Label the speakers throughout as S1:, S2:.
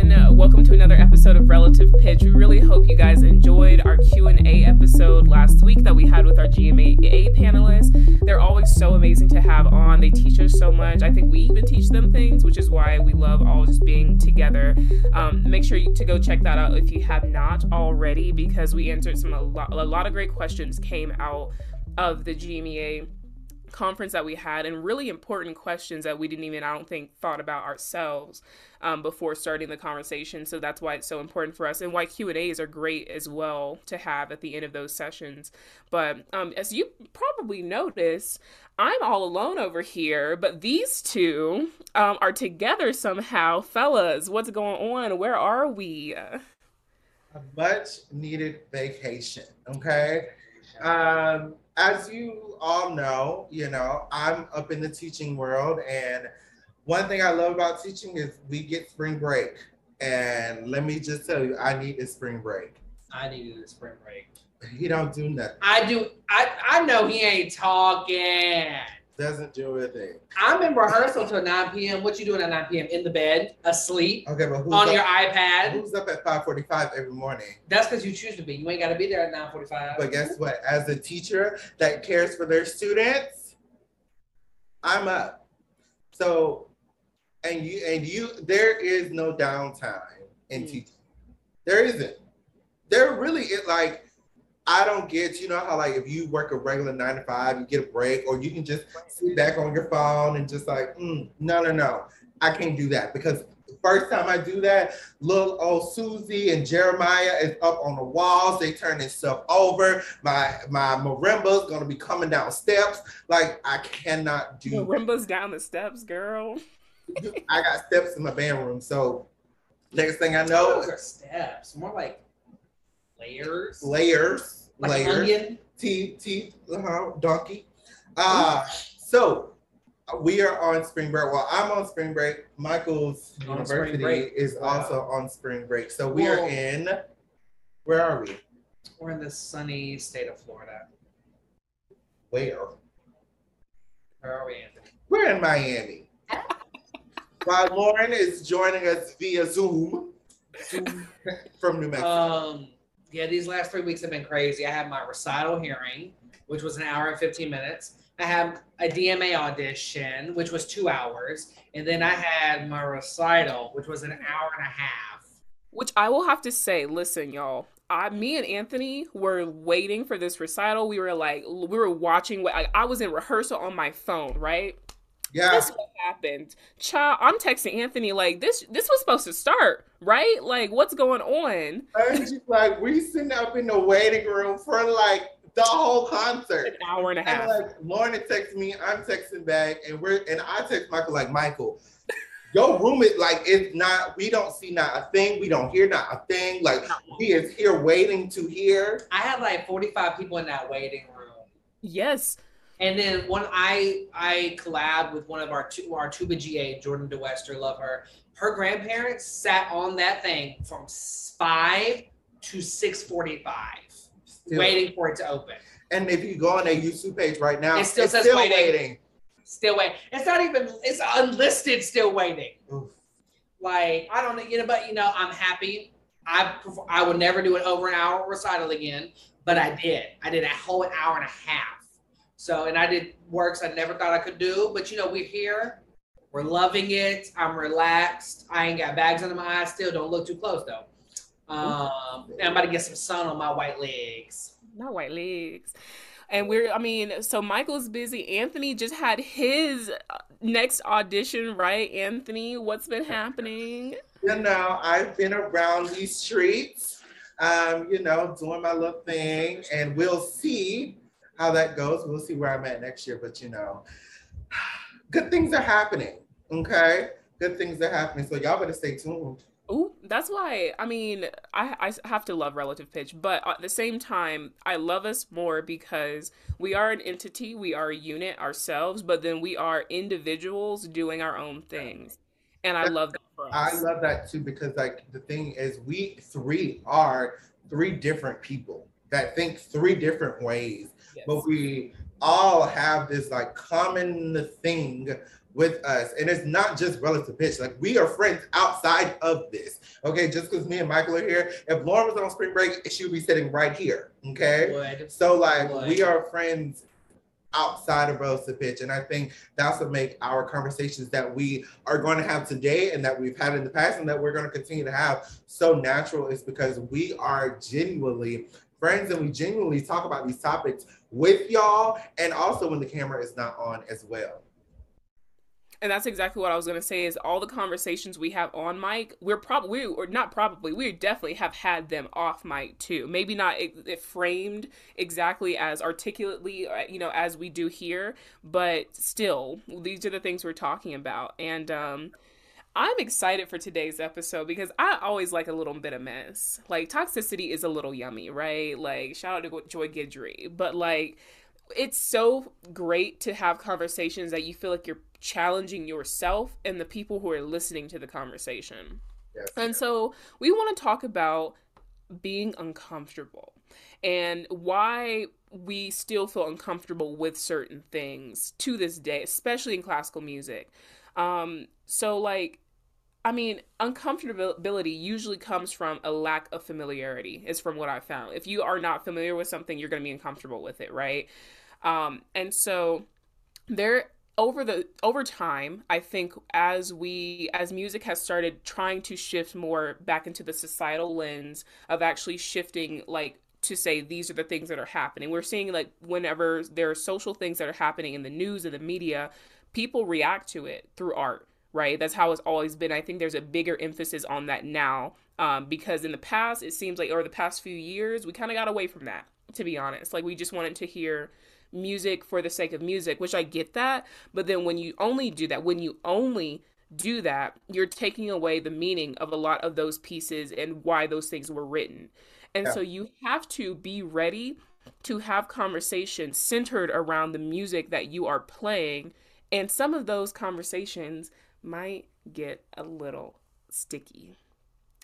S1: everyone. Welcome to another episode of Relative Pitch. We really hope you guys enjoyed our Q&A episode last week that we had with our GMEA panelists. They're always so amazing to have on. They teach us so much. I think we even teach them things, which is why we love all just being together. Um, make sure to go check that out if you have not already because we answered some a lot, a lot of great questions came out of the GMEA conference that we had and really important questions that we didn't even i don't think thought about ourselves um, before starting the conversation. So that's why it's so important for us. And why q and a's are great as well to have at the end of those sessions. But um, as you probably noticed i'm all alone over here but these two um, are together somehow. Fellas what's going on? Where are we?
S2: A much needed vacation okay? Um, as you all know, you know, I'm up in the teaching world, and one thing I love about teaching is we get spring break. And let me just tell you, I need a spring break.
S3: I needed a spring break.
S2: He don't do nothing.
S3: I do. I I know he ain't talking
S2: doesn't do anything.
S3: I'm in rehearsal till 9 p.m. What you doing at 9 p.m. in the bed, asleep?
S2: Okay, but who's
S3: on
S2: up,
S3: your iPad?
S2: Who's up at 5:45 every morning?
S3: That's because you choose to be. You ain't got to be there at 9:45.
S2: But guess what? As a teacher that cares for their students, I'm up. So, and you and you, there is no downtime in mm. teaching. There isn't. There really is like I don't get, you know how like if you work a regular nine to five, you get a break, or you can just sit back on your phone and just like, mm, no, no, no, I can't do that because first time I do that, little old Susie and Jeremiah is up on the walls. They turning stuff over. My my marimba's gonna be coming down steps. Like I cannot do
S1: marimba's down the steps, girl.
S2: I got steps in my bedroom, so next thing I know,
S3: those are steps. More like layers.
S2: Layers
S3: like layer, onion.
S2: teeth, teeth, uh-huh, donkey. Uh, so we are on spring break. Well, I'm on spring break. Michael's on university is wow. also on spring break. So we are in. Where are we?
S3: We're in the sunny state of Florida.
S2: Where?
S3: Where are we, Anthony?
S2: We're in Miami. While Lauren is joining us via Zoom, Zoom from New Mexico.
S3: Um, yeah, these last three weeks have been crazy. I had my recital hearing, which was an hour and 15 minutes. I had a DMA audition, which was two hours. And then I had my recital, which was an hour and a half.
S1: Which I will have to say, listen, y'all. I, me and Anthony were waiting for this recital. We were like, we were watching. I, I was in rehearsal on my phone, right?
S2: Yeah.
S1: This what happened. Child, I'm texting Anthony like this this was supposed to start, right? Like what's going on?
S2: And she's like, we sitting up in the waiting room for like the whole concert.
S1: An hour and a half.
S2: And like Lauren texts me, I'm texting back, and we're and I text Michael like Michael. Your room is like it's not. We don't see not a thing. We don't hear not a thing. Like he is here waiting to hear.
S3: I had like 45 people in that waiting room.
S1: Yes,
S3: and then one I I collab with one of our two our tuba GA Jordan DeWester, love her. Her grandparents sat on that thing from five to six forty five, waiting for it to open.
S2: And if you go on their YouTube page right now,
S3: it still
S2: it's
S3: says
S2: still
S3: waiting.
S2: waiting.
S3: Still waiting. It's not even. It's unlisted. Still waiting. Oof. Like I don't know, you know, but you know, I'm happy. I I would never do an over an hour recital again, but I did. I did a whole hour and a half so, and I did works I never thought I could do, but you know, we're here. We're loving it. I'm relaxed. I ain't got bags under my eyes still. Don't look too close though. Um, I'm about to get some sun on my white legs.
S1: Not white legs. And we're, I mean, so Michael's busy. Anthony just had his uh, next audition, right? Anthony, what's been happening?
S2: You know, I've been around these streets, um, you know, doing my little thing, and we'll see how that goes. We'll see where I'm at next year. But you know, good things are happening. Okay, good things are happening. So y'all better stay tuned.
S1: Ooh, that's why I mean I, I have to love relative pitch, but at the same time I love us more because we are an entity, we are a unit ourselves, but then we are individuals doing our own things, and I love that for us.
S2: I love that too because like the thing is we three are three different people that think three different ways yes. but we all have this like common thing with us. And it's not just relative pitch. Like we are friends outside of this. Okay. Just because me and Michael are here. If Lauren was on spring break, she would be sitting right here. Okay.
S3: Would.
S2: So like
S3: Would.
S2: we are friends outside of relative pitch. And I think that's what make our conversations that we are going to have today and that we've had in the past and that we're going to continue to have so natural is because we are genuinely friends and we genuinely talk about these topics with y'all and also when the camera is not on as well.
S1: And that's exactly what I was gonna say. Is all the conversations we have on mic, we're probably, we, or not probably, we definitely have had them off mic too. Maybe not it, it framed exactly as articulately, uh, you know, as we do here, but still, these are the things we're talking about. And um, I'm excited for today's episode because I always like a little bit of mess. Like toxicity is a little yummy, right? Like shout out to Joy Guidry, but like it's so great to have conversations that you feel like you're challenging yourself and the people who are listening to the conversation.
S2: Yes.
S1: And so we want to talk about being uncomfortable and why we still feel uncomfortable with certain things to this day, especially in classical music. Um, so, like, I mean, uncomfortability usually comes from a lack of familiarity, is from what I found. If you are not familiar with something, you're going to be uncomfortable with it, right? Um, and so there over the over time i think as we as music has started trying to shift more back into the societal lens of actually shifting like to say these are the things that are happening we're seeing like whenever there are social things that are happening in the news and the media people react to it through art right that's how it's always been i think there's a bigger emphasis on that now um, because in the past it seems like or the past few years we kind of got away from that to be honest like we just wanted to hear music for the sake of music, which I get that. But then when you only do that, when you only do that, you're taking away the meaning of a lot of those pieces and why those things were written. And
S2: Yeah.
S1: so you have to be ready to have conversations centered around the music that you are playing. And some of those conversations might get a little sticky.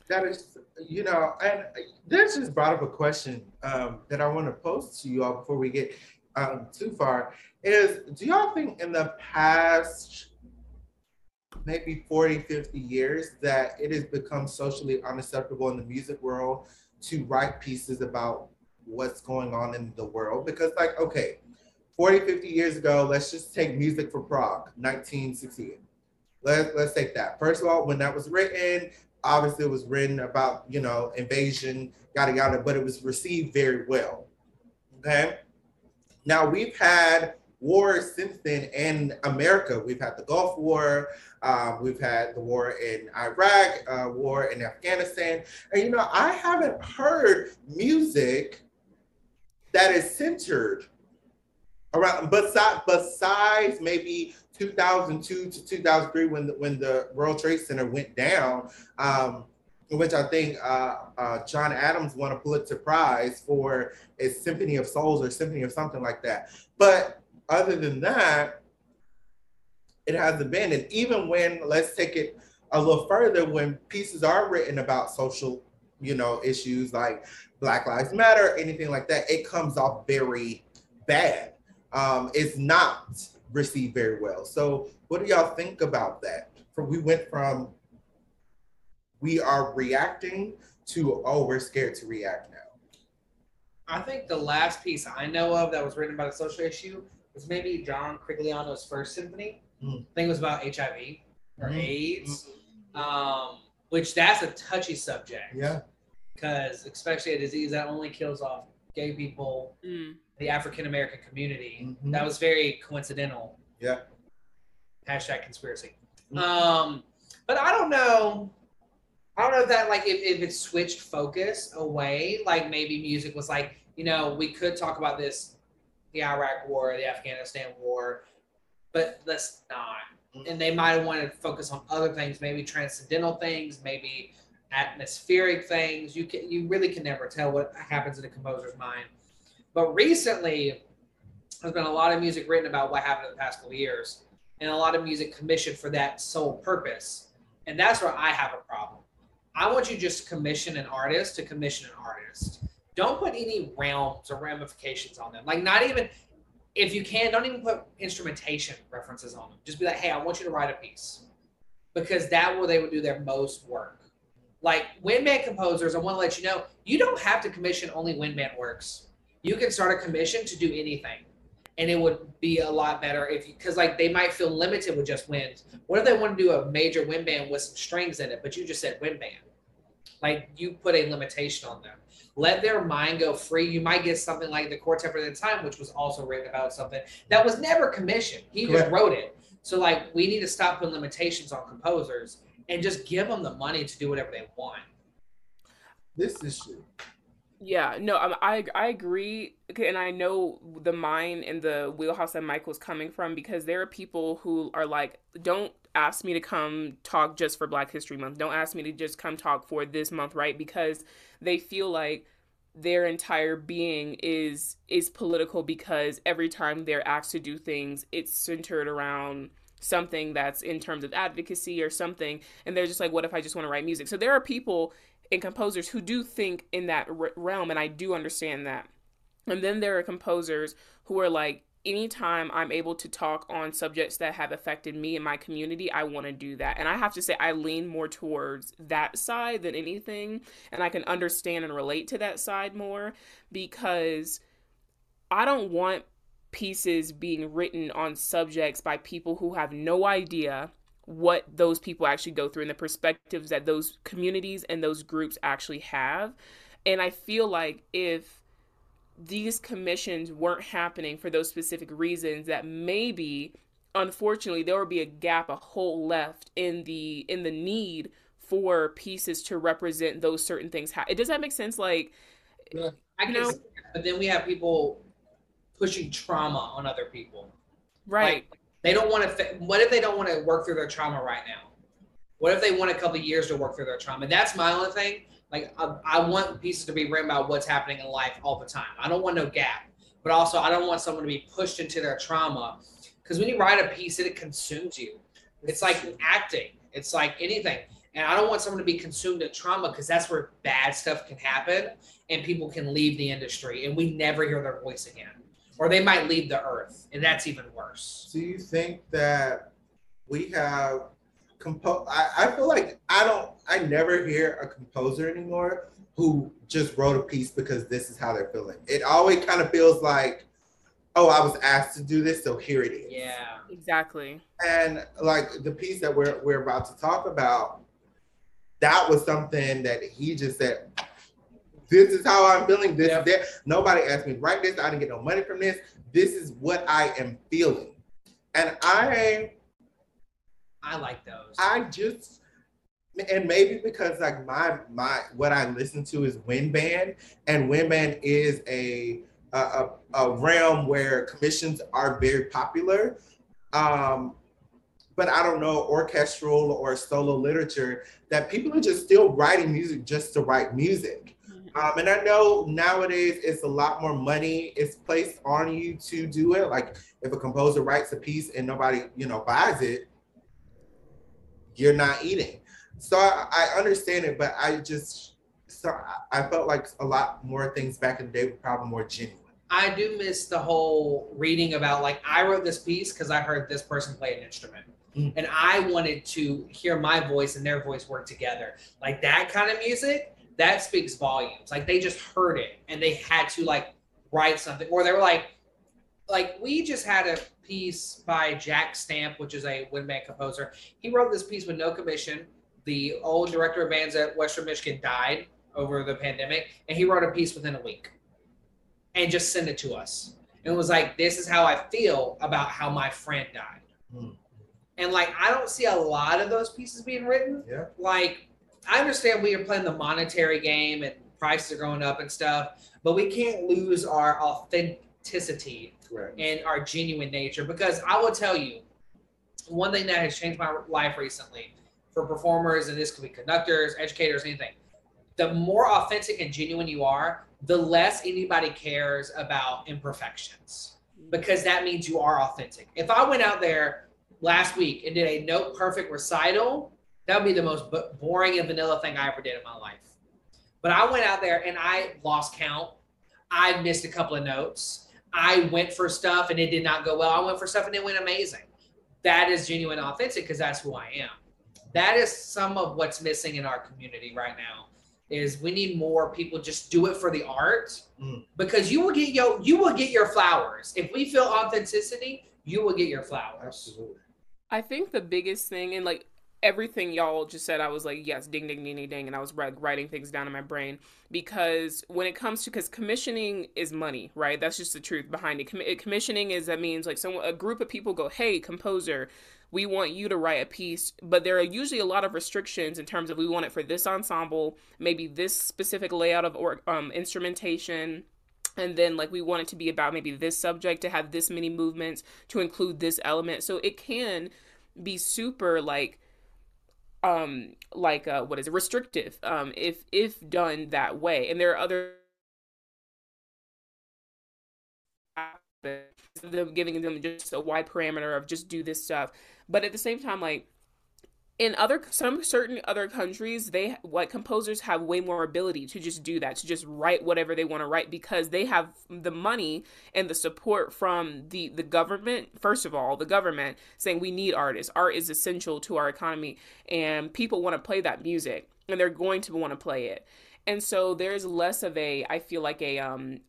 S2: That is, you know, and this just brought up a question um, that I want to pose to you all before we get um, too far. Is do y'all think in the past maybe 40, 50 years that it has become socially unacceptable in the music world to write pieces about what's going on in the world? Because, like, okay, 40, 50 years ago, let's just take Music for Prague, 1968. Let, let's take that. First of all, when that was written, obviously it was written about you know invasion yada yada but it was received very well okay? Now we've had wars since then in america. We've had the gulf war uh, we've had the war in iraq uh, war in afghanistan. And you know i haven't heard music that is centered around besides besides maybe 2002 to 2003 when the, when the World Trade Center went down, um, which I think uh, uh, John Adams won a Pulitzer Prize for a Symphony of Souls or Symphony of something like that. But other than that, it hasn't been. And even when let's take it a little further, when pieces are written about social, you know, issues like Black Lives Matter, anything like that, it comes off very bad. Um, it's not received very well. So what do y'all think about that? From we went from we are reacting to oh we're scared to react now.
S3: I think the last piece I know of that was written about a social issue was maybe John Corigliano's first symphony.
S2: Mhm.
S3: I think it was about HIV or
S2: Mhm.
S3: AIDS, um, which that's a touchy subject.
S2: Yeah.
S3: Because especially a disease that only kills off gay people,
S1: Mm.
S3: The African American community.
S2: Mhm.
S3: That was very coincidental.
S2: Yeah.
S3: Hashtag conspiracy.
S2: Mhm.
S3: Um, but I don't know. I don't know if that like if, if it switched focus away, like maybe music was like, you know, we could talk about this, the Iraq war, the Afghanistan war, but let's not. And they might have wanted to focus on other things, maybe transcendental things, maybe atmospheric things. You can you really can never tell what happens in a composer's mind. But recently, there's been a lot of music written about what happened in the past couple years, and a lot of music commissioned for that sole purpose. And that's where I have a problem. I want you just commission an artist to commission an artist. Don't put any realms or ramifications on them. Like not even if you can, don't even put instrumentation references on them. Just be like, hey, I want you to write a piece. Because that where they would do their most work. Like wind band composers, I want to let you know, you don't have to commission only wind band works. You can start a commission to do anything. And it would be a lot better if you because like they might feel limited with just winds. What if they want to do a major wind band with some strings in it, but you just said wind band? Like you put a limitation on them let their mind go free. You might get something like the Quartet for the Time, which was also written about something that was never commissioned. He just wrote it. So like we need to stop putting limitations on composers and just give them the money to do whatever they want.
S2: This is true.
S1: Yeah, no, I I agree, and I know the mind and the wheelhouse that Michael's coming from because there are people who are like, don't ask me to come talk just for Black History Month. Don't ask me to just come talk for this month, right? Because they feel like their entire being is is political because every time they're asked to do things, it's centered around something that's in terms of advocacy or something and they're just like what if i just want to write music so there are people and composers who do think in that realm and i do understand that and then there are composers who are like anytime I'm able to talk on subjects that have affected me and my community, I want to do that. And I have to say, I lean more towards that side than anything. And I can understand and relate to that side more because I don't want pieces being written on subjects by people who have no idea what those people actually go through and the perspectives that those communities and those groups actually have. And I feel like if these commissions weren't happening for those specific reasons that maybe unfortunately there would be a gap a hole left in the in the need for pieces to represent those certain things. It does that make sense? Like
S3: yeah. I can know, but then we have people pushing trauma on other people.
S1: Right.
S3: Like, they don't want to what if they don't want to work through their trauma right now what if they want a couple years to work through their trauma that's my only thing like I, I want pieces to be written about what's happening in life all the time. I don't want no gap, but also I don't want someone to be pushed into their trauma because when you write a piece, it consumes you. It's like acting. It's like anything. And I don't want someone to be consumed in trauma because that's where bad stuff can happen and people can leave the industry and we never hear their voice again. Or they might leave the earth, and that's even worse.
S2: Do you think that we have compo I, I feel like I don't I never hear a composer anymore who just wrote a piece because this is how they're feeling. It always kind of feels like, oh, I was asked to do this, so here it is.
S3: Yeah.
S1: Exactly.
S2: And like the piece that we're we're about to talk about, that was something that he just said, this is how I'm feeling. This yep. that. Nobody asked me to write this. I didn't get no money from this. This is what I am feeling. And I
S3: I like those.
S2: I just and maybe because like my my what I listen to is wind band, and wind band is a a, a realm where commissions are very popular. Um, but I don't know orchestral or solo literature that people are just still writing music just to write music. Um, and I know nowadays it's a lot more money is placed on you to do it. Like if a composer writes a piece and nobody, you know, buys it, you're not eating. So I, I understand it, but I just so I felt like a lot more things back in the day were probably more genuine.
S3: I do miss the whole reading about like I wrote this piece because I heard this person play an instrument. Mm. And I wanted to hear my voice and their voice work together. Like that kind of music, that speaks volumes. Like they just heard it and they had to like write something. Or they were like, like we just had a piece by Jack Stamp, which is a wind band composer. He wrote this piece with no commission. The old director of bands at Western Michigan died over the pandemic, and he wrote a piece within a week and just sent it to us. And it was like, this is how I feel about how my friend died. Hmm. And like, I don't see a lot of those pieces being written.
S2: Yeah.
S3: Like, I understand we are playing the monetary game and prices are going up and stuff, but we can't lose our authenticity right. and our genuine nature. Because I will tell you, one thing that has changed my life recently for performers, and this could be conductors, educators, anything. The more authentic and genuine you are, the less anybody cares about imperfections mm-hmm. because that means you are authentic. If I went out there last week and did a note perfect recital, that would be the most boring and vanilla thing I ever did in my life. But I went out there and I lost count. I missed a couple of notes. I went for stuff and it did not go well. I went for stuff and it went amazing. That is genuine, authentic because that's who I am. That is some of what's missing in our community right now. Is we need more people just do it for the art mm. because you will get yo you will get your flowers if we feel authenticity. You will get your flowers.
S2: Absolutely.
S1: I think the biggest thing, and like everything y'all just said, I was like, yes, ding, ding, ding, ding, ding. And I was writing things down in my brain because when it comes to, because commissioning is money, right? That's just the truth behind it. Com- commissioning is that means like some a group of people go, hey, composer, we want you to write a piece, but there are usually a lot of restrictions in terms of we want it for this ensemble, maybe this specific layout of or um, instrumentation and then like we want it to be about maybe this subject to have this many movements to include this element so it can be super like um like uh what is it restrictive um if if done that way. And there are other them giving them just a wide parameter of just do this stuff. But at the same time like in other some certain other countries they what composers have way more ability to just do that to just write whatever they want to write because they have the money and the support from the the government first of all the government saying we need artists. Art is essential to our economy and people want to play that music and they're going to want to play it. And so there's less of a i feel like a um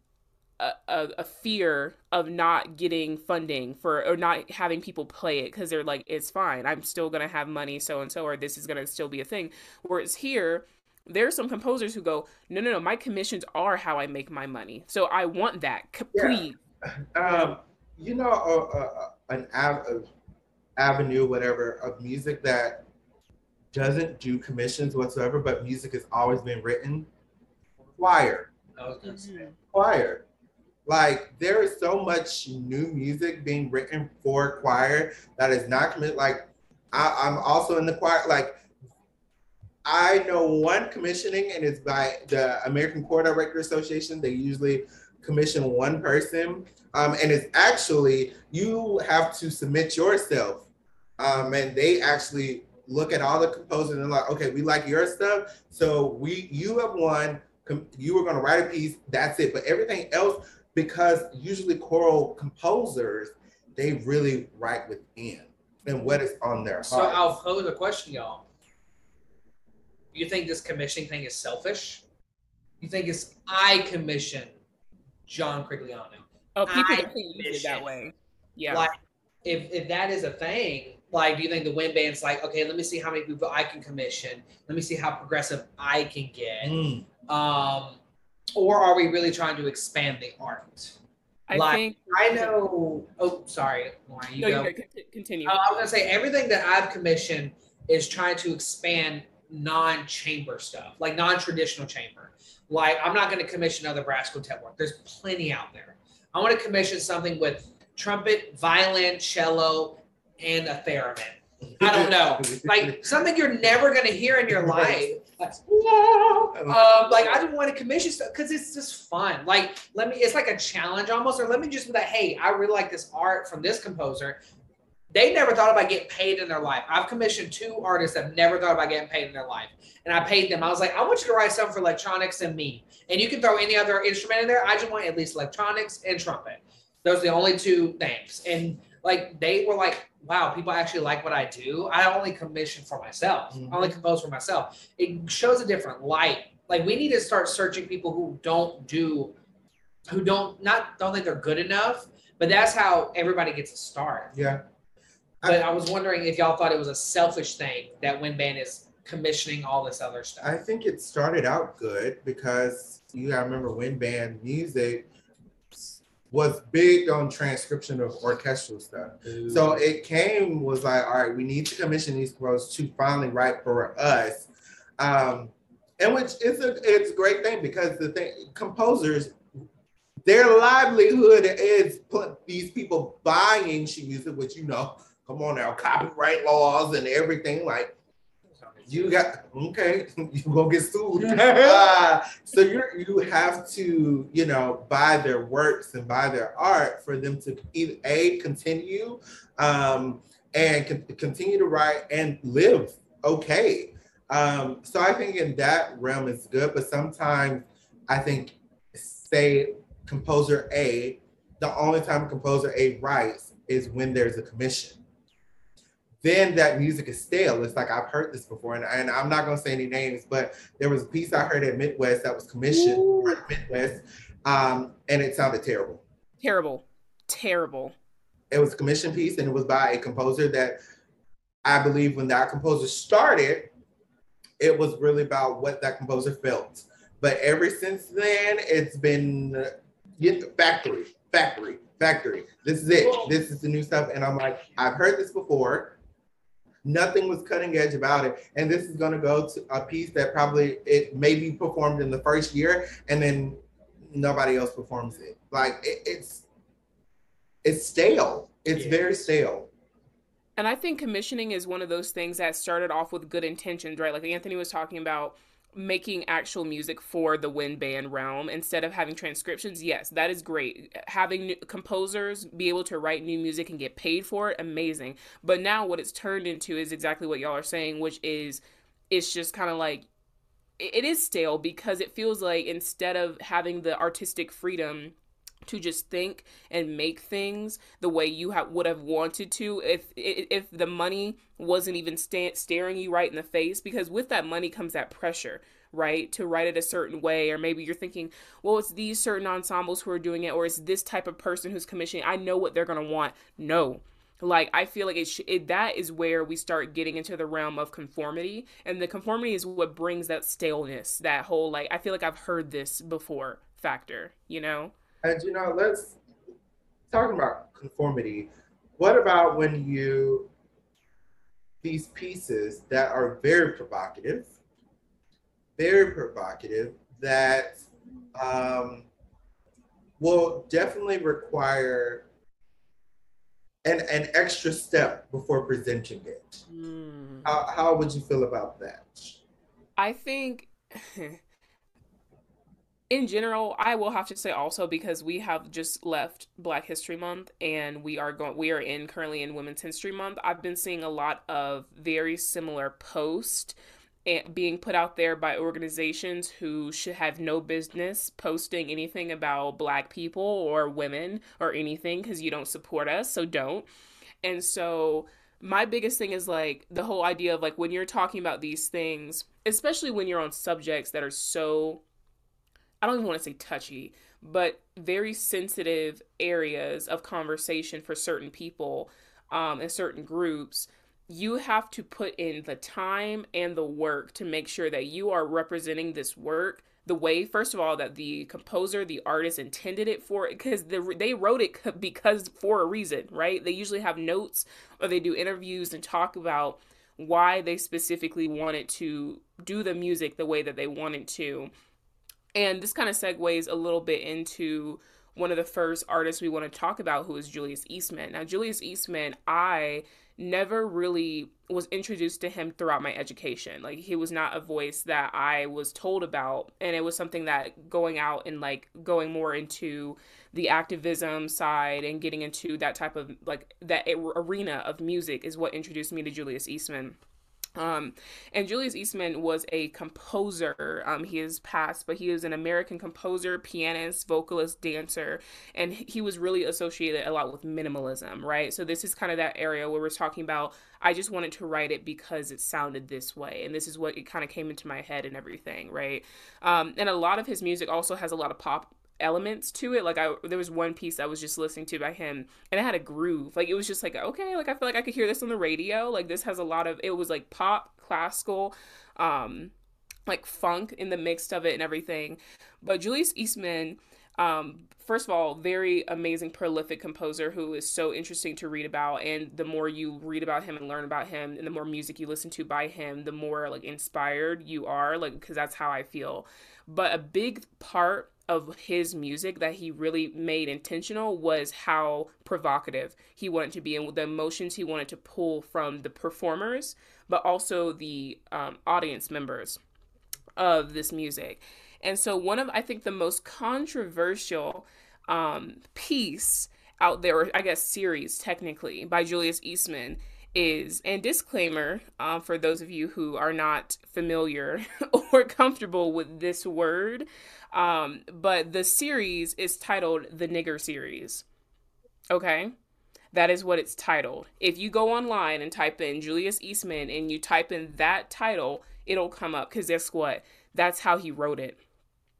S1: a, a, fear of not getting funding for or not having people play it because they're like it's fine. I'm still gonna have money so and so or this is gonna still be a thing. Whereas here there are some composers who go no no no my commissions are how i make my money so i want that. Please
S2: yeah. um, you know uh, uh, an av- avenue whatever of music that doesn't do commissions whatsoever but music has always been written choir. Choir like there is so much new music being written for choir that is not commit. Like I, am also in the choir. Like I know one commissioning, and it's by the American Choir Director Association. They usually commission one person, um, and it's actually you have to submit yourself, um, and they actually look at all the composers and like, okay, we like your stuff, so we you have won. You were going to write a piece. That's it. But everything else because usually choral composers they really write within and what is on their heart.
S3: So I'll pose a question, y'all. You think this commissioning thing is selfish? You think it's I commission John Corigliano?
S1: Oh, people use it that way. Yeah.
S3: Like if if that is a thing, like do you think the wind band's like, okay, let me see how many people I can commission. Let me see how progressive I can get. Mm. Um or are we really trying to expand the art?
S1: I like, think
S3: I know. Oh, sorry, Lauren, you no,
S1: go. continue.
S3: Uh, I was gonna say everything that I've commissioned is trying to expand non-chamber stuff, like non-traditional chamber. Like I'm not gonna commission another brass quartet work. There's plenty out there. I want to commission something with trumpet, violin, cello, and a theremin. I don't know, like something you're never gonna hear in your life like, um, like I just want to commission stuff because it's just fun. Like, let me, it's like a challenge almost, or let me just be like, hey, I really like this art from this composer. They never thought about getting paid in their life. I've commissioned two artists that never thought about getting paid in their life. And I paid them. I was like, I want you to write something for electronics and me. And you can throw any other instrument in there. I just want at least electronics and trumpet. Those are the only two things. And like they were like, wow, people actually like what I do. I only commission for myself. Mm-hmm. I only compose for myself. It shows a different light. Like we need to start searching people who don't do, who don't not don't think they're good enough. But that's how everybody gets a start.
S2: Yeah.
S3: But I, I was wondering if y'all thought it was a selfish thing that Wind Band is commissioning all this other stuff.
S2: I think it started out good because you gotta remember Band music was big on transcription of orchestral stuff. Ooh. So it came was like, all right, we need to commission these pros to finally write for us. Um, and which is a it's a great thing because the thing composers, their livelihood is put these people buying sheet music, which you know, come on now, copyright laws and everything like you got okay you gonna get sued. Uh, so you you have to you know buy their works and buy their art for them to either a continue um, and con- continue to write and live okay. Um, so i think in that realm is good but sometimes i think say composer a the only time composer A writes is when there's a commission. Then that music is stale. It's like I've heard this before, and, and I'm not gonna say any names, but there was a piece I heard at Midwest that was commissioned Ooh. for Midwest, um, and it sounded terrible.
S1: Terrible, terrible.
S2: It was a commission piece, and it was by a composer that I believe when that composer started, it was really about what that composer felt. But ever since then, it's been factory, factory, factory. This is it. This is the new stuff. And I'm like, I've heard this before. Nothing was cutting edge about it. And this is gonna go to a piece that probably it may be performed in the first year and then nobody else performs it. Like it, it's it's stale. It's yeah. very stale.
S1: And I think commissioning is one of those things that started off with good intentions, right? Like Anthony was talking about making actual music for the wind band realm instead of having transcriptions yes that is great. Having composers be able to write new music and get paid for it amazing. But now what it's turned into is exactly what y'all are saying which is it's just kind of like it is stale because it feels like instead of having the artistic freedom to just think and make things the way you have would have wanted to if if the money wasn't even sta- staring you right in the face because with that money comes that pressure right to write it a certain way or maybe you're thinking well it's these certain ensembles who are doing it or it's this type of person who's commissioning i know what they're going to want. No. Like i feel like it, sh- it that is where we start getting into the realm of conformity and the conformity is what brings that staleness that whole like i feel like i've heard this before factor you know
S2: and you know, let's talking about conformity. What about when you these pieces that are very provocative, very provocative, that um, will definitely require an, an extra step before presenting it. Mm. How, how would you feel about that?
S1: I think in general, I will have to say also because we have just left Black History Month and we are going we are in currently in Women's History Month. I've been seeing a lot of very similar posts eh, being put out there by organizations who should have no business posting anything about black people or women or anything because you don't support us, so don't. And so my biggest thing is like the whole idea of like when you're talking about these things, especially when you're on subjects that are so I don't even want to say touchy, but very sensitive areas of conversation for certain people um, and certain groups, you have to put in the time and the work to make sure that you are representing this work the way first of all that the composer the artist intended it for because the, they wrote it because for a reason right? They usually have notes or they do interviews and talk about why they specifically wanted to do the music the way that they wanted to and this kind of segues a little bit into one of the first artists we want to talk about, who is Julius Eastman. Now, Julius Eastman, I never really was introduced to him throughout my education. Like, he was not a voice that I was told about. And it was something that going out and like going more into the activism side and getting into that type of like that arena of music is what introduced me to Julius Eastman. Um, and Julius Eastman was a composer. Um, he is passed, but he is an American composer, pianist, vocalist, dancer, and he was really associated a lot with minimalism, right? So this is kind of that area where we're talking about. I just wanted to write it because it sounded this way, and this is what it kind of came into my head and everything, right? Um, and a lot of his music also has a lot of pop elements to it. Like I there was one piece I was just listening to by him and it had a groove. Like it was just like okay, like I feel like I could hear this on the radio. Like this has a lot of it was like pop, classical, um like funk in the mix of it and everything. But Julius Eastman um first of all, very amazing prolific composer who is so interesting to read about and the more you read about him and learn about him and the more music you listen to by him, the more like inspired you are like because that's how I feel. But a big part of his music that he really made intentional was how provocative he wanted to be and the emotions he wanted to pull from the performers, but also the um, audience members of this music. And so, one of I think the most controversial um, piece out there, or I guess series technically, by Julius Eastman is, and disclaimer uh, for those of you who are not familiar or comfortable with this word, um, but the series is titled The Nigger Series. Okay? That is what it's titled. If you go online and type in Julius Eastman and you type in that title, it'll come up because guess what? That's how he wrote it.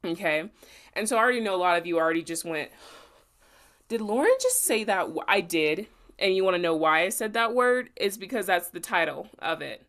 S1: Okay? And so I already know a lot of you already just went, Did Lauren just say that? I did and you want to know why I said that word, it's because that's the title of it.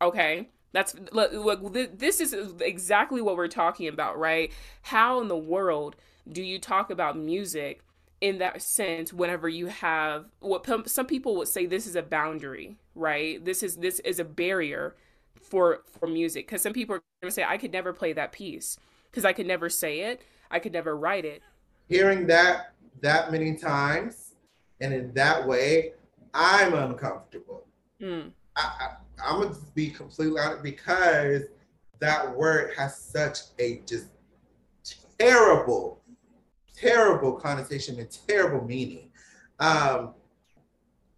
S1: Okay? That's look, look this is exactly what we're talking about, right? How in the world do you talk about music in that sense whenever you have what some people would say this is a boundary, right? This is this is a barrier for for music cuz some people are going to say I could never play that piece cuz I could never say it, I could never write it.
S2: Hearing that that many times and in that way, I'm uncomfortable. Mm. I, I, I'm gonna be completely honest because that word has such a just terrible, terrible connotation and terrible meaning. Um,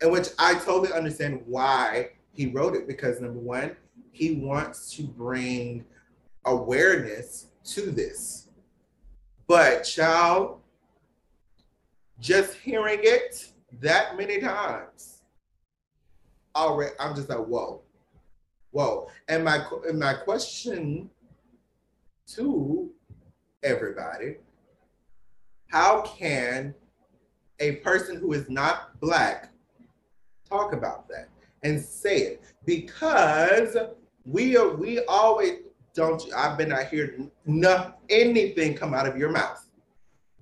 S2: in which I totally understand why he wrote it because number one, he wants to bring awareness to this. But child, just hearing it that many times already i'm just like whoa whoa. And my and my question to everybody how can a person who is not black talk about that and say it? Because we are we always don't i've been not hear no, anything come out of your mouth.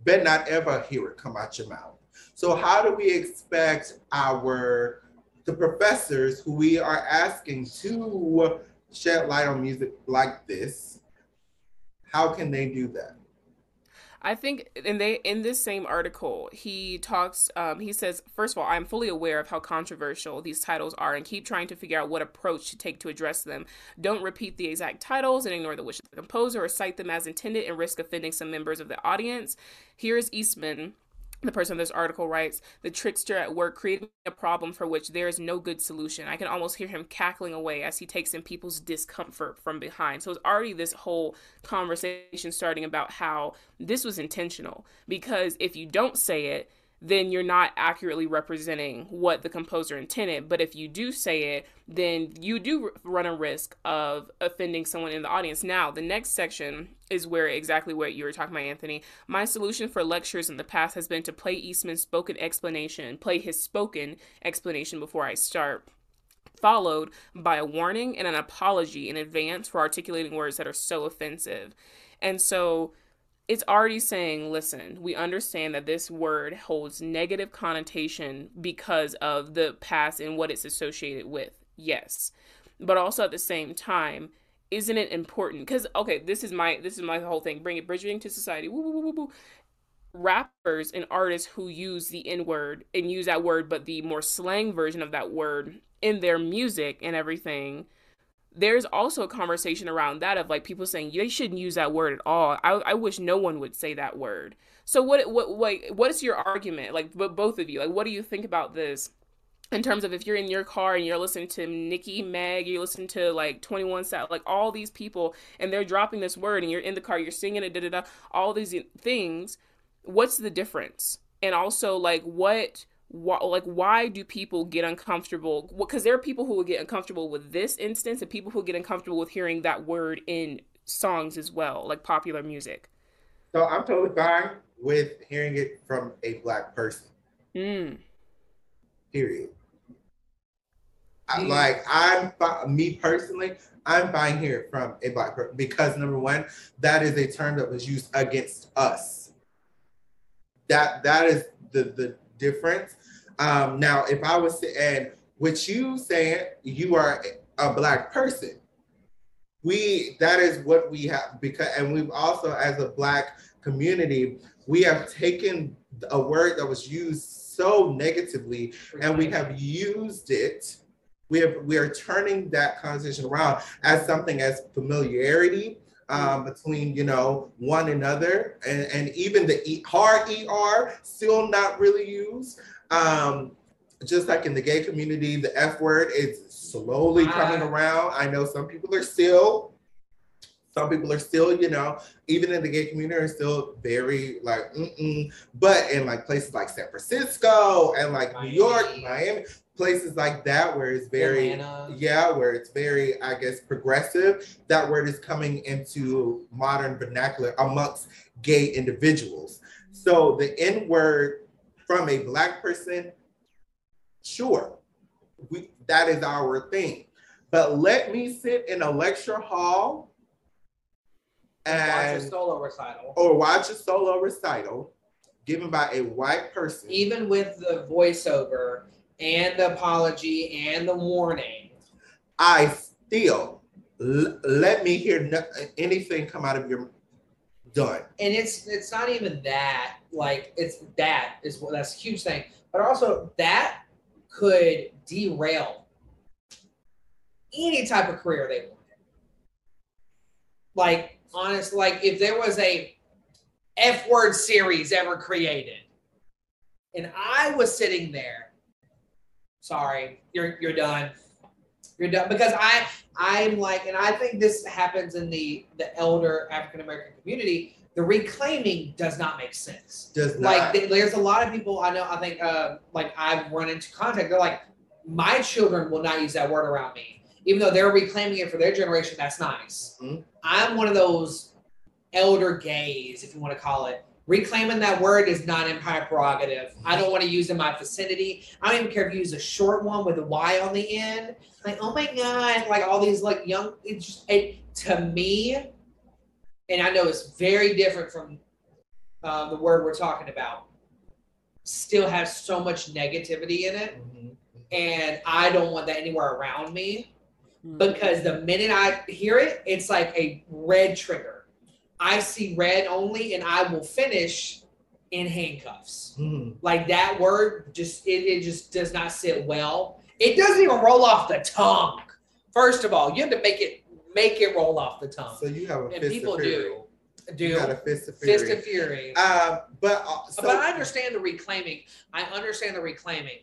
S2: Bet not ever hear it come out your mouth so how do we expect our the professors who we are asking to shed light on music like this? How can they do that?
S1: I think in they in this same article he talks um, he says first of all I'm fully aware of how controversial these titles are and keep trying to figure out what approach to take to address them. Don't repeat the exact titles and ignore the wish of the composer or cite them as intended and risk offending some members of the audience. Here's Eastman the person this article writes the trickster at work creating a problem for which there is no good solution. I can almost hear him cackling away as he takes in people's discomfort from behind. So it's already this whole conversation starting about how this was intentional. Because if you don't say it then you're not accurately representing what the composer intended. But if you do say it, then you do run a risk of offending someone in the audience. Now, the next section is where exactly what you were talking about, Anthony. My solution for lectures in the past has been to play Eastman's spoken explanation, play his spoken explanation before I start followed by a warning and an apology in advance for articulating words that are so offensive. And so it's already saying, listen, we understand that this word holds negative connotation because of the past and what it's associated with. Yes. But also at the same time, isn't it important? Because okay, this is my this is my whole thing. Bring it bridging to society. Woo, woo, woo, Rappers and artists who use the N word and use that word, but the more slang version of that word in their music and everything there's also a conversation around that of like people saying they shouldn't use that word at all. I, I wish no one would say that word. So what what like what is your argument? Like but both of you, like what do you think about this? In terms of if you're in your car and you're listening to Nicki, Meg, you're listening to like 21 Sat, like all these people, and they're dropping this word, and you're in the car, you're singing it, da da da, all these things. What's the difference? And also, like, what why, like why do people get uncomfortable? Because there are people who will get uncomfortable with this instance and people who get uncomfortable with hearing that word in songs as well like popular music.
S2: So i'm totally fine with hearing it from a black person. Mm. period. I, like i'm me personally i'm fine here from a black person because number one that is a term that was used against us. That that is the the difference um, now, if I was to add what you saying, you are a black person. We that is what we have because, and we've also as a black community, we have taken a word that was used so negatively, and we have used it. We have we are turning that conversation around as something as familiarity um, between you know one another and, and even the e- hard er still not really used um, just like in the gay community, the F word is slowly coming
S3: Ah.
S2: around. I know some people are still, some people are still, you know, even in the gay community are still very like, mm-mm. but in like places like San Francisco and like New York,
S3: Miami.
S2: Miami, places like that where it's very,
S3: Atlanta.
S2: yeah, where it's very, I guess, progressive. That word is coming into modern vernacular amongst gay individuals. So the N word from a black person, sure, we that is our thing. But let me sit in a lecture hall and
S3: Watch a solo recital.
S2: or watch a solo recital given by a white person.
S3: Even with the voiceover and the apology and the warning.
S2: I still l- let me hear no- anything come out of your done.
S3: and it's it's not even that like it's that is what that's a huge thing. But also that could derail any type of career they wanted like honest like if there was a f word series ever created and i was sitting there sorry you're you're done. You're done because i i'm like and i think this happens in the the elder african american community the reclaiming does not make sense.
S2: Does
S3: like
S2: not.
S3: th- there's a lot of people i know i think uh like i've run into contact they're like my children will not use that word around me. Even though they're reclaiming it for their generation that's nice.
S2: Mhm.
S3: i'm one of those elder gays if you want to call it. Reclaiming that word is not empire prerogative. I don't want to use it in my vicinity. I don't even care if you use a short one with a y on the end. Like oh my god like all these like young it's just it to me and i know it's very different from uh, the word we're talking about. Still has so much negativity in it.
S2: Mhm.
S3: and i don't want that anywhere around me.
S1: Mm-hmm.
S3: because the minute i hear it it's like a red trigger. I see red only and i will finish in handcuffs.
S2: Mhm.
S3: like that word just it, it just does not sit well. It doesn't even roll off the tongue first of all. You have to make it make it roll off the tongue
S2: So you have a
S3: and
S2: fist
S3: people
S2: of fury.
S3: do do
S2: You got a fist of fury.
S3: fist of fury
S2: Um, but uh, so,
S3: but I understand the reclaiming. I understand the reclaiming.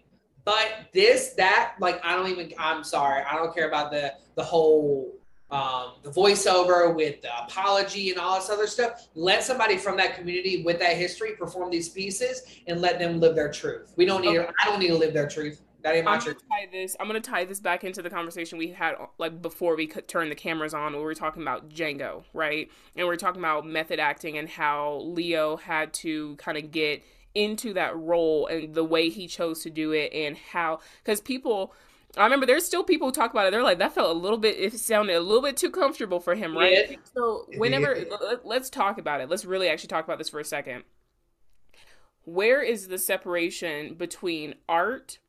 S3: But this, that, like, I don't even. I'm sorry. I don't care about the the whole um, the voiceover with the apology and all this other stuff. Let somebody from that community with that history perform these pieces and let them live their truth. We don't need.
S1: Okay.
S3: I don't need to live their truth. That ain't my
S1: I'm
S3: truth.
S1: gonna tie this. I'm gonna tie this back into the conversation we had like before we could turn the cameras on. Where we were talking about Django, right? And we are talking about method acting and how Leo had to kind of get into that role and the way he chose to do it and how because people. I remember there's still people who talk about it. They're like, that felt a little bit, it sounded a little bit too comfortable for him, right?
S3: Yeah.
S1: So whenever
S2: Yeah.
S1: let's talk about it. Let's really actually talk about this for a second. Where is the separation between art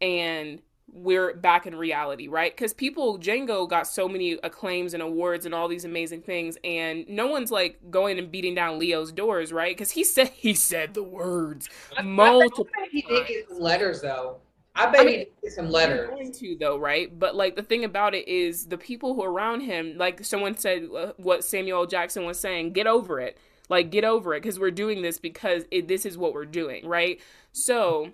S1: and we're back in reality, right? Because people, Django got so many acclaims and awards and all these amazing things, and no one's like going and beating down Leo's doors, right? Because he said he said the words multiple.
S3: I bet he did get some letters though. I bet
S1: I mean,
S3: he did get some letters.
S1: going to though, right? But like the thing about it is the people who are around him, like someone said, uh, what Samuel Jackson was saying, get over it. Like get over it because we're doing this because it, this is what we're doing, right? So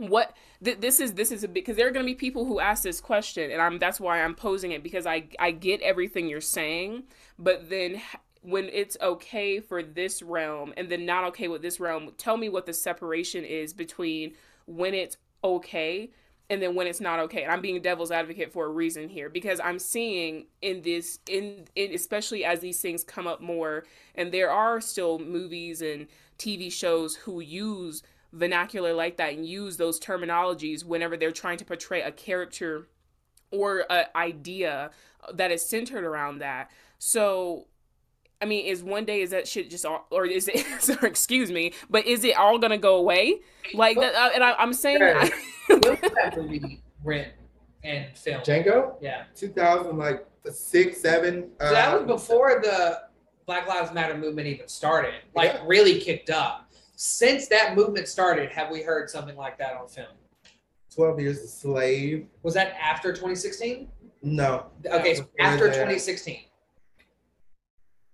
S1: what th- this is this is a because there are going to be people who ask this question and i'm that's why i'm posing it because i i get everything you're saying but then when it's okay for this realm and then not okay with this realm tell me what the separation is between when it's okay and then when it's not okay. And i'm being devil's advocate for a reason here because i'm seeing in this in, in especially as these things come up more and there are still movies and tv shows who use vernacular like that and use those terminologies whenever they're trying to portray a character or an idea that is centered around that. So, I mean, is one day is that shit just all, or is it? sorry, excuse me, but is it all gonna go away? Like that? uh, And I, I'm saying, I,
S3: When was that movie Rent and film?
S2: Django,
S3: Yeah.
S2: 2000, like six, seven.
S3: So that was
S2: um,
S3: before the Black Lives Matter movement even started, like
S2: Yeah.
S3: really kicked up. Since that movement started, have we heard something like that on film?
S2: 12 Years a Slave.
S3: Was that after 2016?
S2: No,
S3: Okay, so after
S2: that.
S3: 2016.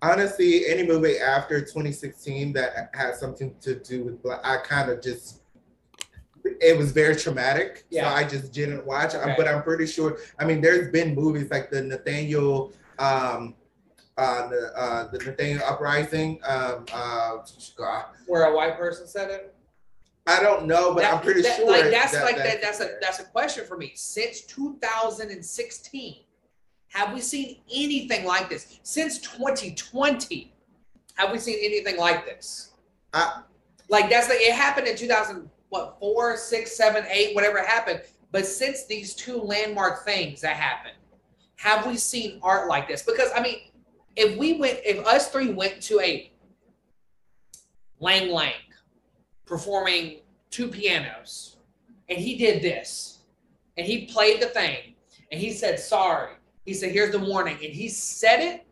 S2: honestly, any movie after 2016 that had something to do with black, I kind of just it, was very traumatic.
S3: Yeah.
S2: So I just didn't watch.
S3: Okay.
S2: But I'm pretty sure. I mean, there's been movies like the Nathaniel, um, uh, the uh, the Nathaniel Uprising. Um, uh,
S3: Where a white person said it.
S2: I don't know, but
S3: That-
S2: I'm pretty
S3: that-
S2: sure.
S3: Like that's
S2: that-
S3: like
S2: that's
S3: that. That's a that's a question for me. Since 2016, have we seen anything like this? Since 2020, have we seen anything like this?
S2: I-
S3: like that's like it happened in 2000. What four, six, seven, eight, whatever happened. But since these two landmark things that happened, have we seen art like this? Because I mean, if we went, if us three went to a Lang Lang performing two pianos, and he did this, and he played the thing, and he said sorry. He said, "Here's the warning," and he said it.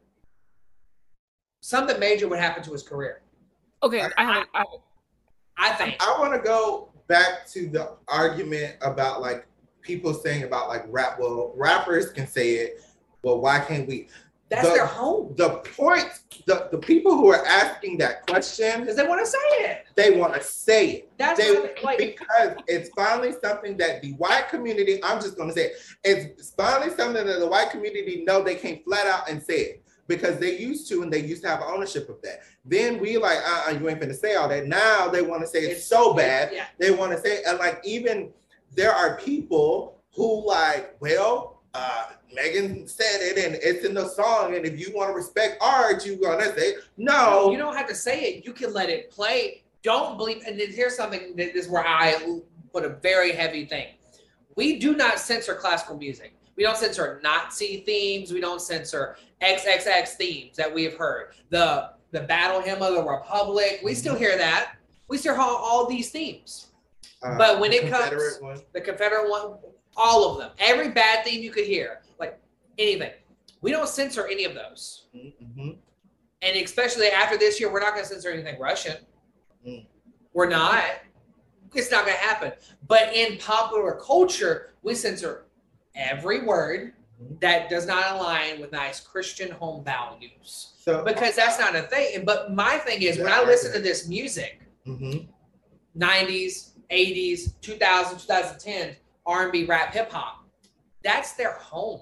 S3: Something major would happen to his career.
S1: Okay, I have. I,
S3: I think.
S2: I want to go back to the argument about like people saying about like rap. Well, rappers can say it. Well, why can't we?
S3: That's
S2: the-
S3: their home
S2: The point, the, the people who are asking that question,
S3: because they want to say it.
S2: they want to say it.
S3: That's
S2: They,
S3: what, like
S2: because it's finally something that the white community, I'm just going to say it, it's finally something that the white community know they can't flat out and say it because they used to and they used to have ownership of that. Then we like, uh-uh, you ain't finna say all that. Now they want to say it's, so bad.
S3: Yeah.
S2: They want to say, and like even there are people who like, well, uh, Megan said it and it's in the song, and if you want to respect art, you're gonna say no.
S3: You don't have to say it. You can let it play. Don't believe. And then here's something that is where I put a very heavy thing. We do not censor classical music. We don't censor Nazi themes. We don't censor XXX themes that we have heard. The the battle hymn of the Republic. We still hear that. We still hear all, all these themes.
S2: Uh,
S3: but when it comes-
S2: one.
S3: The Confederate one, all of them. Every bad thing you could hear, like anything. We don't censor any of those.
S2: Mhm.
S3: And especially after this year, we're not going to censor anything Russian.
S2: Mm.
S3: We're not. It's not going to happen. But in popular culture, we censor every word
S2: Mhm.
S3: that does not align with nice Christian home values.
S2: So
S3: Because that's not a thing. But my thing is, when I listen to this music,
S2: Mhm.
S3: 90s, 80s, 2000s, 2010s, R&B, rap, hip hop. That's their home.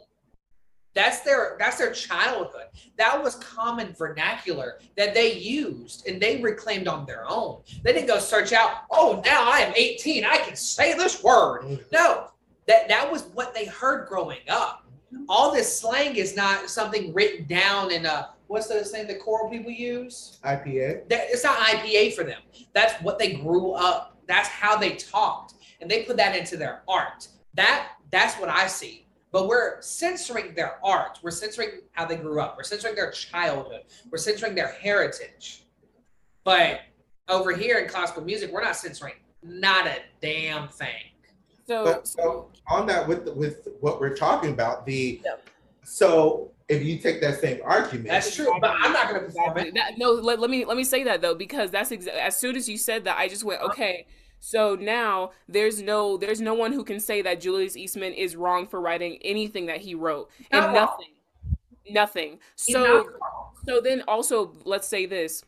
S3: That's their that's their childhood. That was common vernacular that they used and they reclaimed on their own. They didn't go search out, "Oh, now I am 18, I can say this word." No. That that was what they heard growing up. All this slang is not something written down in a what's the thing that choral people use?
S2: IPA.
S3: that it's not IPA for them. That's what they grew up. That's how they talked, and they put that into their art. That that's what I see. But we're censoring their art. We're censoring how they grew up. We're censoring their childhood. We're censoring their heritage. But over here in classical music, we're not censoring not a damn thing.
S1: so,
S2: But so on that with with what we're talking about, the
S1: Yep.
S2: so if you take that same argument,
S3: That's true. But I'm not going to perform it.
S1: That, no, let, let me let me say that though because that's exa- as soon as you said that, I just went okay. So now there's no there's no one who can say that Julius Eastman is wrong for writing anything that he wrote. And nothing, nothing. So so then also let's say this.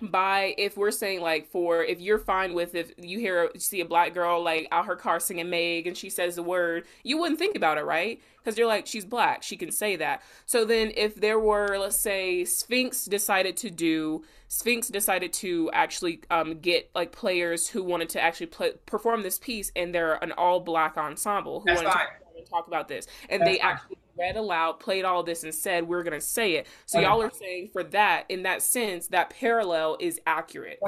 S1: By if we're saying like for if you're fine with if you hear you see a black girl like out her car singing Meg and she says the word you wouldn't think about it right? Because you're like she's black. She can say that. So then if there were let's say Sphinx decided to do Sphinx decided to actually um, get like players who wanted to actually play, perform this piece and they're an all black ensemble who
S3: That's
S1: wanted
S3: fine.
S1: to talk about this and
S3: That's
S1: they
S3: fine.
S1: actually read aloud played all this and said we're gonna say it so
S3: Okay.
S1: y'all are saying for that in that sense that parallel is accurate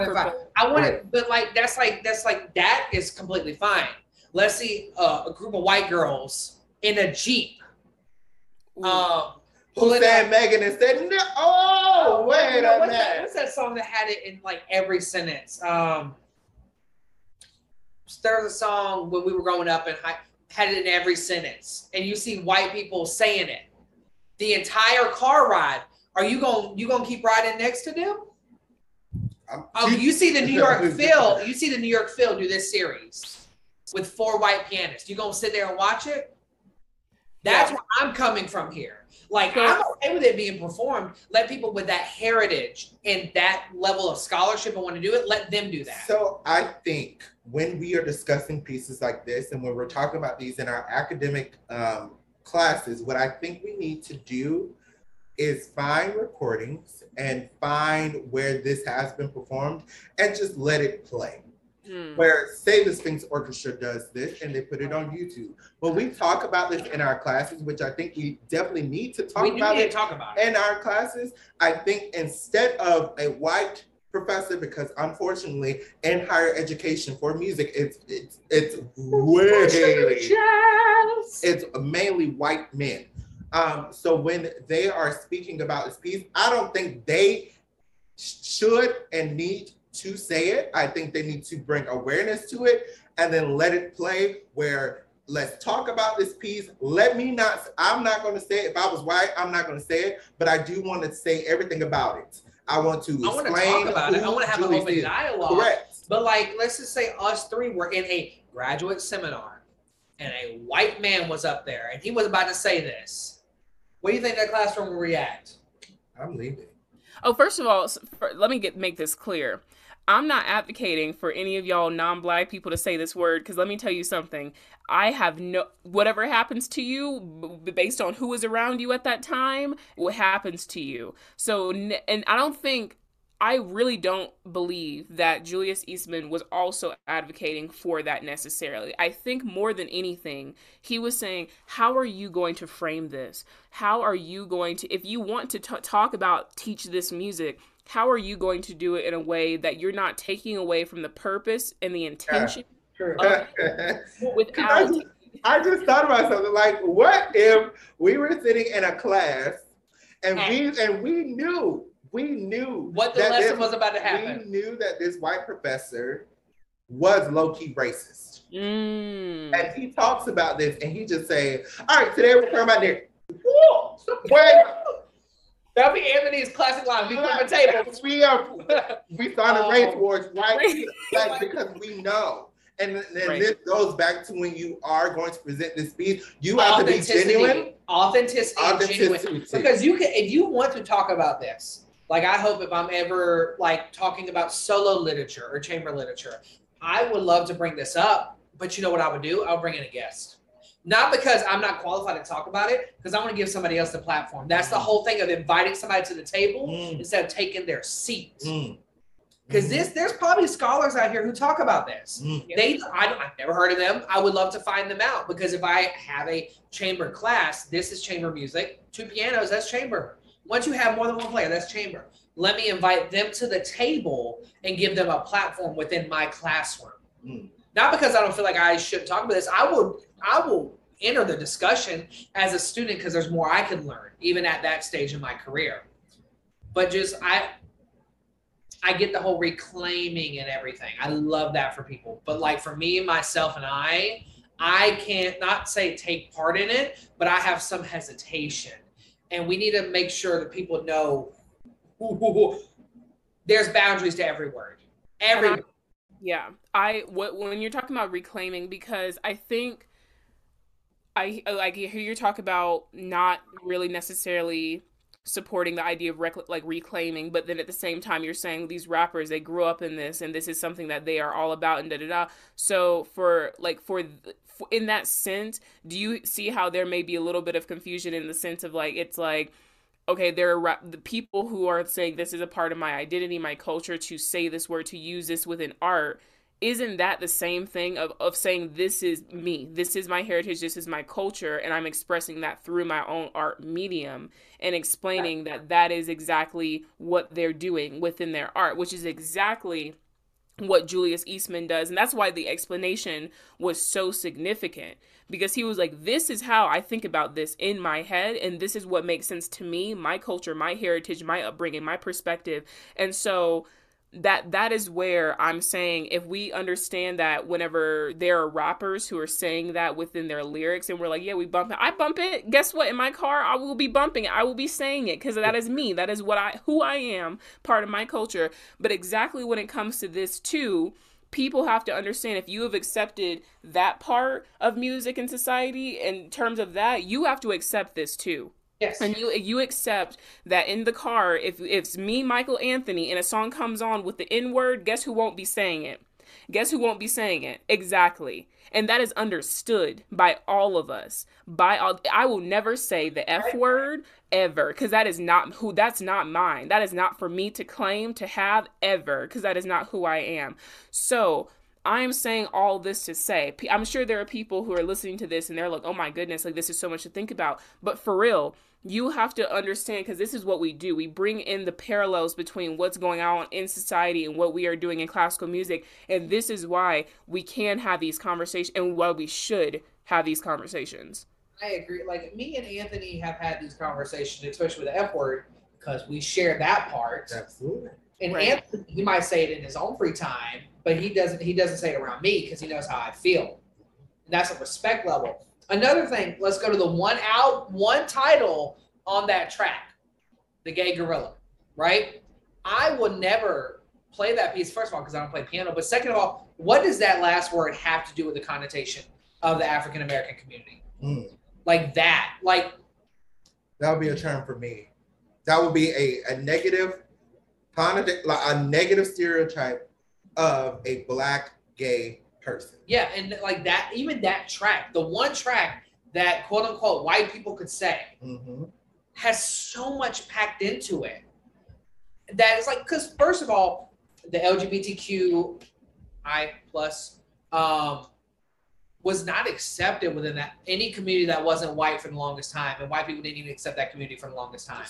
S3: I want it, but like that's like that's like that is completely fine. Let's see uh, a group of white girls in a jeep. Um,
S2: who said
S3: up-
S2: Megan and said no? Oh, wait a
S3: what's that, what's that song that had it in like every sentence? Um, there was a song when we were growing up and I had it in every sentence, and you see white people saying it the entire car ride. Are you going? You gonna keep riding next to them?
S2: I'm-
S3: Oh, you see the New York Phil. You see the New York Phil do this series with four white pianists. You gonna sit there and watch it? That's
S1: Yeah.
S3: where I'm coming from here. Like I'm okay with it being performed. Let people with that heritage and that level of scholarship and want to do it, let them do that.
S2: So I think when we are discussing pieces like this and when we're talking about these in our academic um, classes, what I think we need to do is find recordings and find where this has been performed and just let it play.
S1: Hmm.
S2: Where say the Sphinx Orchestra does this and they put it on YouTube. But we talk about this in our classes, which I think we definitely need to talk
S3: we
S2: about
S3: need
S2: it
S3: to talk about it.
S2: in our classes, I think instead of a white professor, because unfortunately in higher education for music, it's it's it's way it's mainly white men. Um, so when they are speaking about this piece, I don't think they sh- should and need to say it. I think they need to bring awareness to it and then let it play where let's talk about this piece. Let me not, I'm not going to say it. If I was white, I'm not going to say it, but I do want to say everything about it. I want to
S3: I want to talk about it. I want to have an open
S2: is.
S3: dialogue.
S2: Correct.
S3: But like, let's just say us three were in a graduate seminar, and a white man was up there, and he was about to say this. What do you think that classroom will react?
S2: I'm leaving.
S1: Oh, first of all, for, let me get make this clear. I'm not advocating for any of y'all non-black people to say this word because let me tell you something. I have no whatever happens to you b- based on who is around you at that time, what happens to you. So and I don't think I really don't believe that Julius Eastman was also advocating for that necessarily. I think more than anything, he was saying, How are you going to frame this? How are you going to, if you want to t- talk about teach this music, how are you going to do it in a way that you're not taking away from the purpose and the intention
S3: True.
S1: without.
S2: I just thought about something like, what if we were sitting in a class and we and we knew we knew
S3: What the lesson
S2: this-
S3: was about to happen.
S2: We knew that this white professor was low key racist,
S1: Mm.
S2: and he talks about this, and he just say, "All right, today we're talking about this." Whoa, wait,
S3: That'll be Anthony's classic line. We flip a table.
S2: we are we started
S3: Oh.
S2: Um, race wars right
S1: Right.
S2: like because we know. And then
S1: Right.
S2: this goes back to when you are going to present this piece, you have to be genuine.
S3: authenticity, and genuine. Because you can, if you want to talk about this, like I hope if I'm ever like talking about solo literature or chamber literature, I would love to bring this up. But you know what I would do? I'll bring in a guest. Not because I'm not qualified to talk about it, because I want to give somebody else the platform. That's the whole thing of inviting somebody to the table
S2: Mm,
S3: instead of taking their seat.
S2: mm,
S3: Because
S2: mm,
S3: this, there's probably scholars out here who talk about this.
S2: mm.
S3: They, I don't, I've never heard of them. I would love to find them out because if I have a chamber class, this is chamber music. Two pianos, that's chamber. Once you have more than one player, that's chamber. Let me invite them to the table and give them a platform within my classroom.
S2: Mm.
S3: Not because I don't feel like I should talk about this. I will, I will enter the discussion as a student because there's more I can learn, even at that stage in my career. But just I, I get the whole reclaiming and everything. I love that for people. But like for me, myself, and I, I can't not say take part in it, but I have some hesitation. And we need to make sure that people know there's boundaries to every word. Every uh-huh.
S1: And Yeah, I what when you're talking about reclaiming because I think I like hear you talk about not really necessarily supporting the idea of rec- like reclaiming, but then at the same time you're saying these rappers they grew up in this and this is something that they are all about and da da da. So for like for, for in that sense, do you see how there may be a little bit of confusion in the sense of like it's like okay, there are the people who are saying this is a part of my identity, my culture, to say this word, to use this within art. Isn't that the same thing of, of saying this is me, this is my heritage, this is my culture, and I'm expressing that through my own art medium and explaining that that is exactly what they're doing within their art, which is exactly what Julius Eastman does. And that's why the explanation was so significant because he was like, This is how I think about this in my head, and this is what makes sense to me, my culture, my heritage, my upbringing, my perspective. And so that that is where I'm saying if we understand that whenever there are rappers who are saying that within their lyrics and we're like, yeah, we bump it. I bump it. Guess what? In my car, I will be bumping it. I will be saying it because that is me. That is what I who I am, part of my culture. But exactly when it comes to this too, people have to understand if you have accepted that part of music and society in terms of that, you have to accept this too.
S3: Yes.
S1: And you you accept that in the car, if, if it's me, Michael Anthony, and a song comes on with the N word, guess who won't be saying it? Guess who won't be saying it? Exactly. And that is understood by all of us. By all I will never say the F word ever because that is not who that's not mine. That is not for me to claim to have ever because that is not who I am. So I am saying all this to say, I'm sure there are people who are listening to this and they're like, oh my goodness, like this is so much to think about. But for real, you have to understand because this is what we do. We bring in the parallels between what's going on in society and what we are doing in classical music. And this is why we can have these conversations and why we should have these conversations.
S3: I agree. Like me and Anthony have had these conversations, especially with the F word, because we share that part.
S2: Absolutely.
S3: And
S1: Right.
S3: Anthony, he might say it in his own free time, but he doesn't. He doesn't say it around me because he knows how I feel. And that's a respect level. Another thing. Let's go to the one out, one title on that track, the Gay Guerrilla. Right. I will never play that piece. First of all, because I don't play piano. But second of all, what does that last word have to do with the connotation of the African American community?
S2: Mm.
S3: Like that. Like
S2: That would be a term for me. That would be a, a negative, like a negative stereotype of a black gay person.
S3: Yeah, and like that, even that track, the one track that quote unquote white people could say
S2: hmm
S3: has so much packed into it that it's like because first of all, the LGBTQI plus um, was not accepted within that any community that wasn't white for the longest time, and white people didn't even accept that community for the longest time.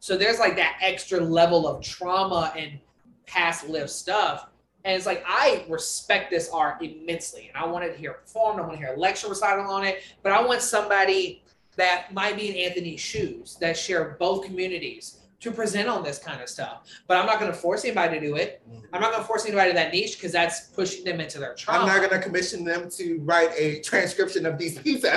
S3: So there's like that extra level of trauma and past lived stuff. And it's like I respect this art immensely, and I want to hear it performed. I want to hear a lecture recital on it, but I want somebody that might be in Anthony's shoes that share both communities to present on this kind of stuff. But I'm not going to force anybody to do it. Mm-hmm. I'm not going to force anybody to that niche because that's pushing them into their trauma.
S2: I'm not going to commission them to write a transcription of these pieces.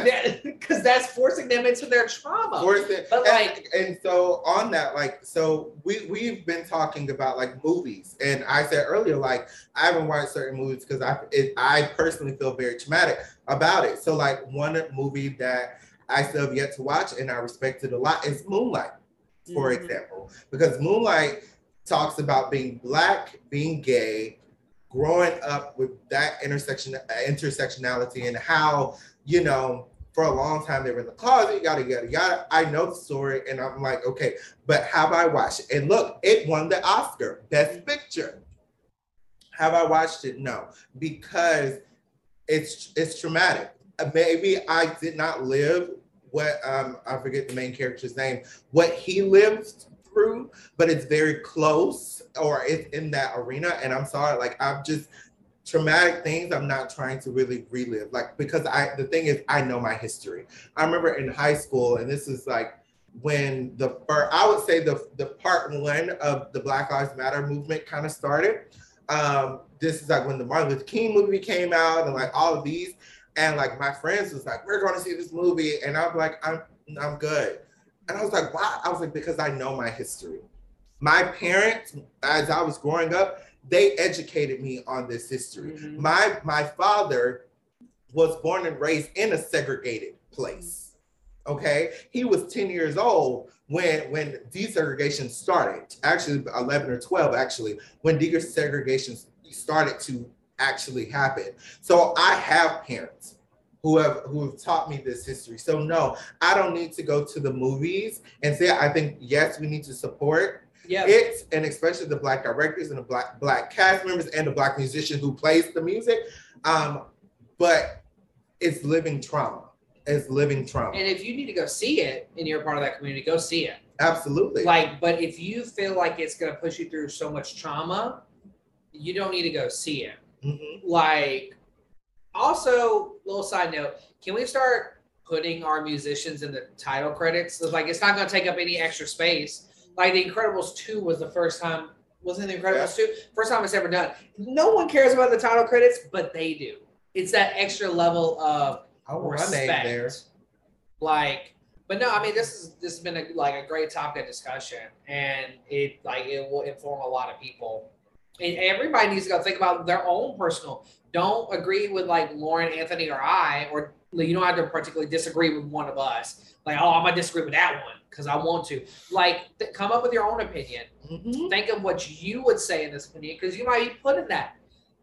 S3: because that's forcing them into their trauma.
S2: Force it.
S3: But,
S2: and,
S3: like-
S2: and so on that, like, so we we've been talking about like movies, and I said earlier, like, I haven't watched certain movies because I it, I personally feel very traumatic about it. So like one movie that I still have yet to watch and I respect it a lot is Moonlight, for
S1: Mhm.
S2: example, because Moonlight talks about being black, being gay, growing up with that intersection intersectionality and how you know for a long time they were in the closet, yada yada yada. I know the story, and I'm like, okay, but have I watched it? And look, it won the Oscar, Best Picture. Have I watched it? No, because it's it's traumatic. Maybe I did not live what um I forget the main character's name, what he lived through, but it's very close or it's in that arena. And I'm sorry, like I've just traumatic things I'm not trying to really relive. Like because I the thing is I know my history. I remember in high school, and this is like when the first, I would say the the part one of the Black Lives Matter movement kind of started. Um, this is like when the Martin Luther King movie came out, and like all of these, and like my friends was like, "We're going to see this movie," and I'm like, "I'm I'm good," and I was like, "Why?" I was like, "Because I know my history." My parents, as I was growing up, they educated me on this history.
S3: Mhm.
S2: My my father was born and raised in a segregated place. Okay, he was 10 years old when when desegregation started. Actually, 11 or 12 actually, when desegregation started to actually happen. So I have parents who have who have taught me this history. So no, I don't need to go to the movies and say I think yes, we need to support
S3: Yeah.
S2: it and especially the black directors and the black black cast members and the black musician who plays the music um but it's living trauma it's living trauma
S3: and if you need to go see it and you're a part of that community, go see it.
S2: absolutely
S3: Like, but if you feel like it's gonna push you through so much trauma, you don't need to go see it.
S2: Mhm.
S3: Like, also, little side note, can we start putting our musicians in the title credits? It's like it's not gonna take up any extra space. Like The Incredibles 2 was the first time, wasn't The Incredibles 2? First time it's ever done. No one cares about the title credits, but they do. It's that extra level of
S2: i want my
S3: respect.
S2: name there
S3: Like, but no, I mean, this is this has been a, like a great topic of discussion, and it like it will inform a lot of people. And everybody needs to go think about their own personal. Don't agree with like Lauren, Anthony, or I, or you don't have to particularly disagree with one of us. Like, oh, I'm gonna disagree with that one because I want to. Like, th- come up with your own opinion. Mm-hmm. Think of what you would say in this opinion because you might be put in that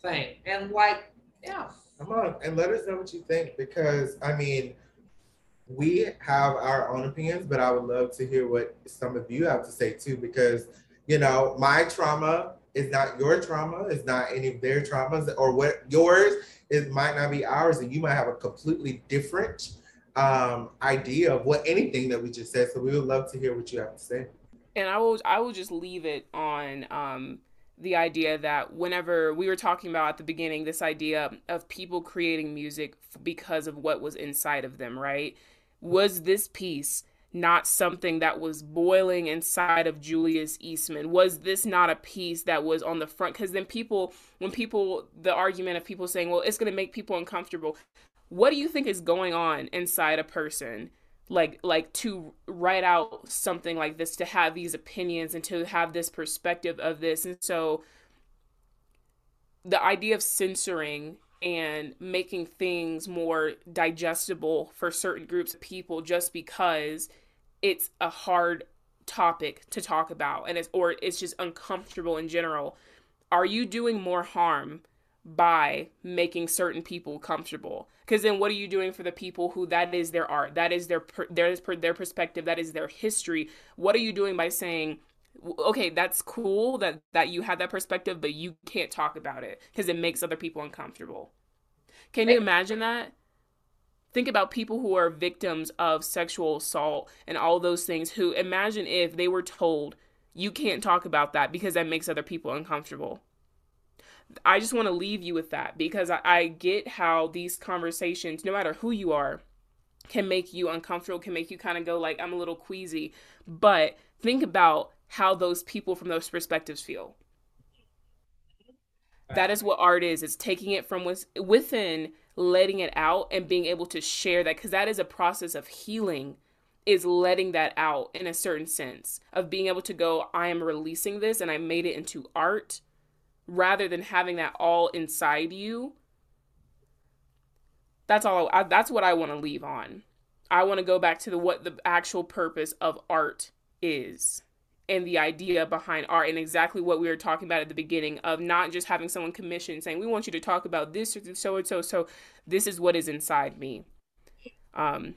S3: thing. And like, yeah.
S2: Come on and let us know what you think because I mean, we have our own opinions, but I would love to hear what some of you have to say too because you know, my trauma is not your trauma, it's not any of their traumas, or what yours it might not be ours, and you might have a completely different um, idea of what anything that we just said. So we would love to hear what you have to say.
S1: And I will I will just leave it on um, the idea that whenever we were talking about at the beginning, this idea of people creating music because of what was inside of them, right? Was this piece not something that was boiling inside of Julius Eastman? Was this not a piece that was on the front? Because then people, when people, the argument of people saying, well, it's going to make people uncomfortable. What do you think is going on inside a person? Like, like to write out something like this, to have these opinions and to have this perspective of this. And so the idea of censoring and making things more digestible for certain groups of people just because it's a hard topic to talk about and it's or it's just uncomfortable in general. Are you doing more harm by making certain people comfortable? Because then what are you doing for the people who that is their art that is their their their perspective that is their history? What are you doing by saying okay that's cool that that you have that perspective but you can't talk about it because it makes other people uncomfortable. Can you imagine that? Think about people who are victims of sexual assault and all those things who imagine if they were told you can't talk about that because that makes other people uncomfortable. I just want to leave you with that because I, I get how these conversations no matter who you are can make you uncomfortable can make you kind of go like i'm a little queasy. But think about how those people from those perspectives feel. That is what art is. It's taking it from within, letting it out, and being able to share that because that is a process of healing. Is letting that out in a certain sense of being able to go, I am releasing this and I made it into art rather than having that all inside you. That's all. I, that's what I want to leave on. I want to go back to the what the actual purpose of art is and the idea behind art and exactly what we were talking about at the beginning of not just having someone commission saying we want you to talk about this or so and so so this is what is inside me um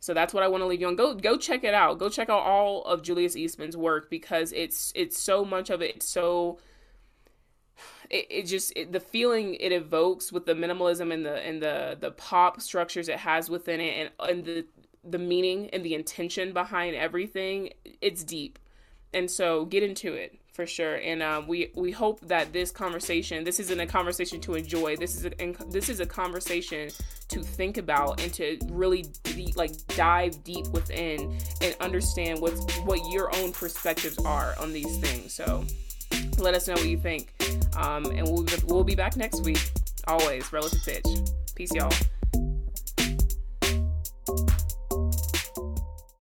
S1: so that's what I want to leave you on. Go go check it out. Go check out all of Julius Eastman's work because it's it's so much of it. It's so it, it just it, the feeling it evokes with the minimalism and the and the the pop structures it has within it and and the the meaning and the intention behind everything. It's deep and so get into it for sure. And um, we we hope that this conversation this isn't a conversation to enjoy. This is a this is a conversation to think about and to really deep, like dive deep within and understand what's what your own perspectives are on these things. So let us know what you think. Um, and we'll, we'll be back next week. Always. Relative pitch peace y'all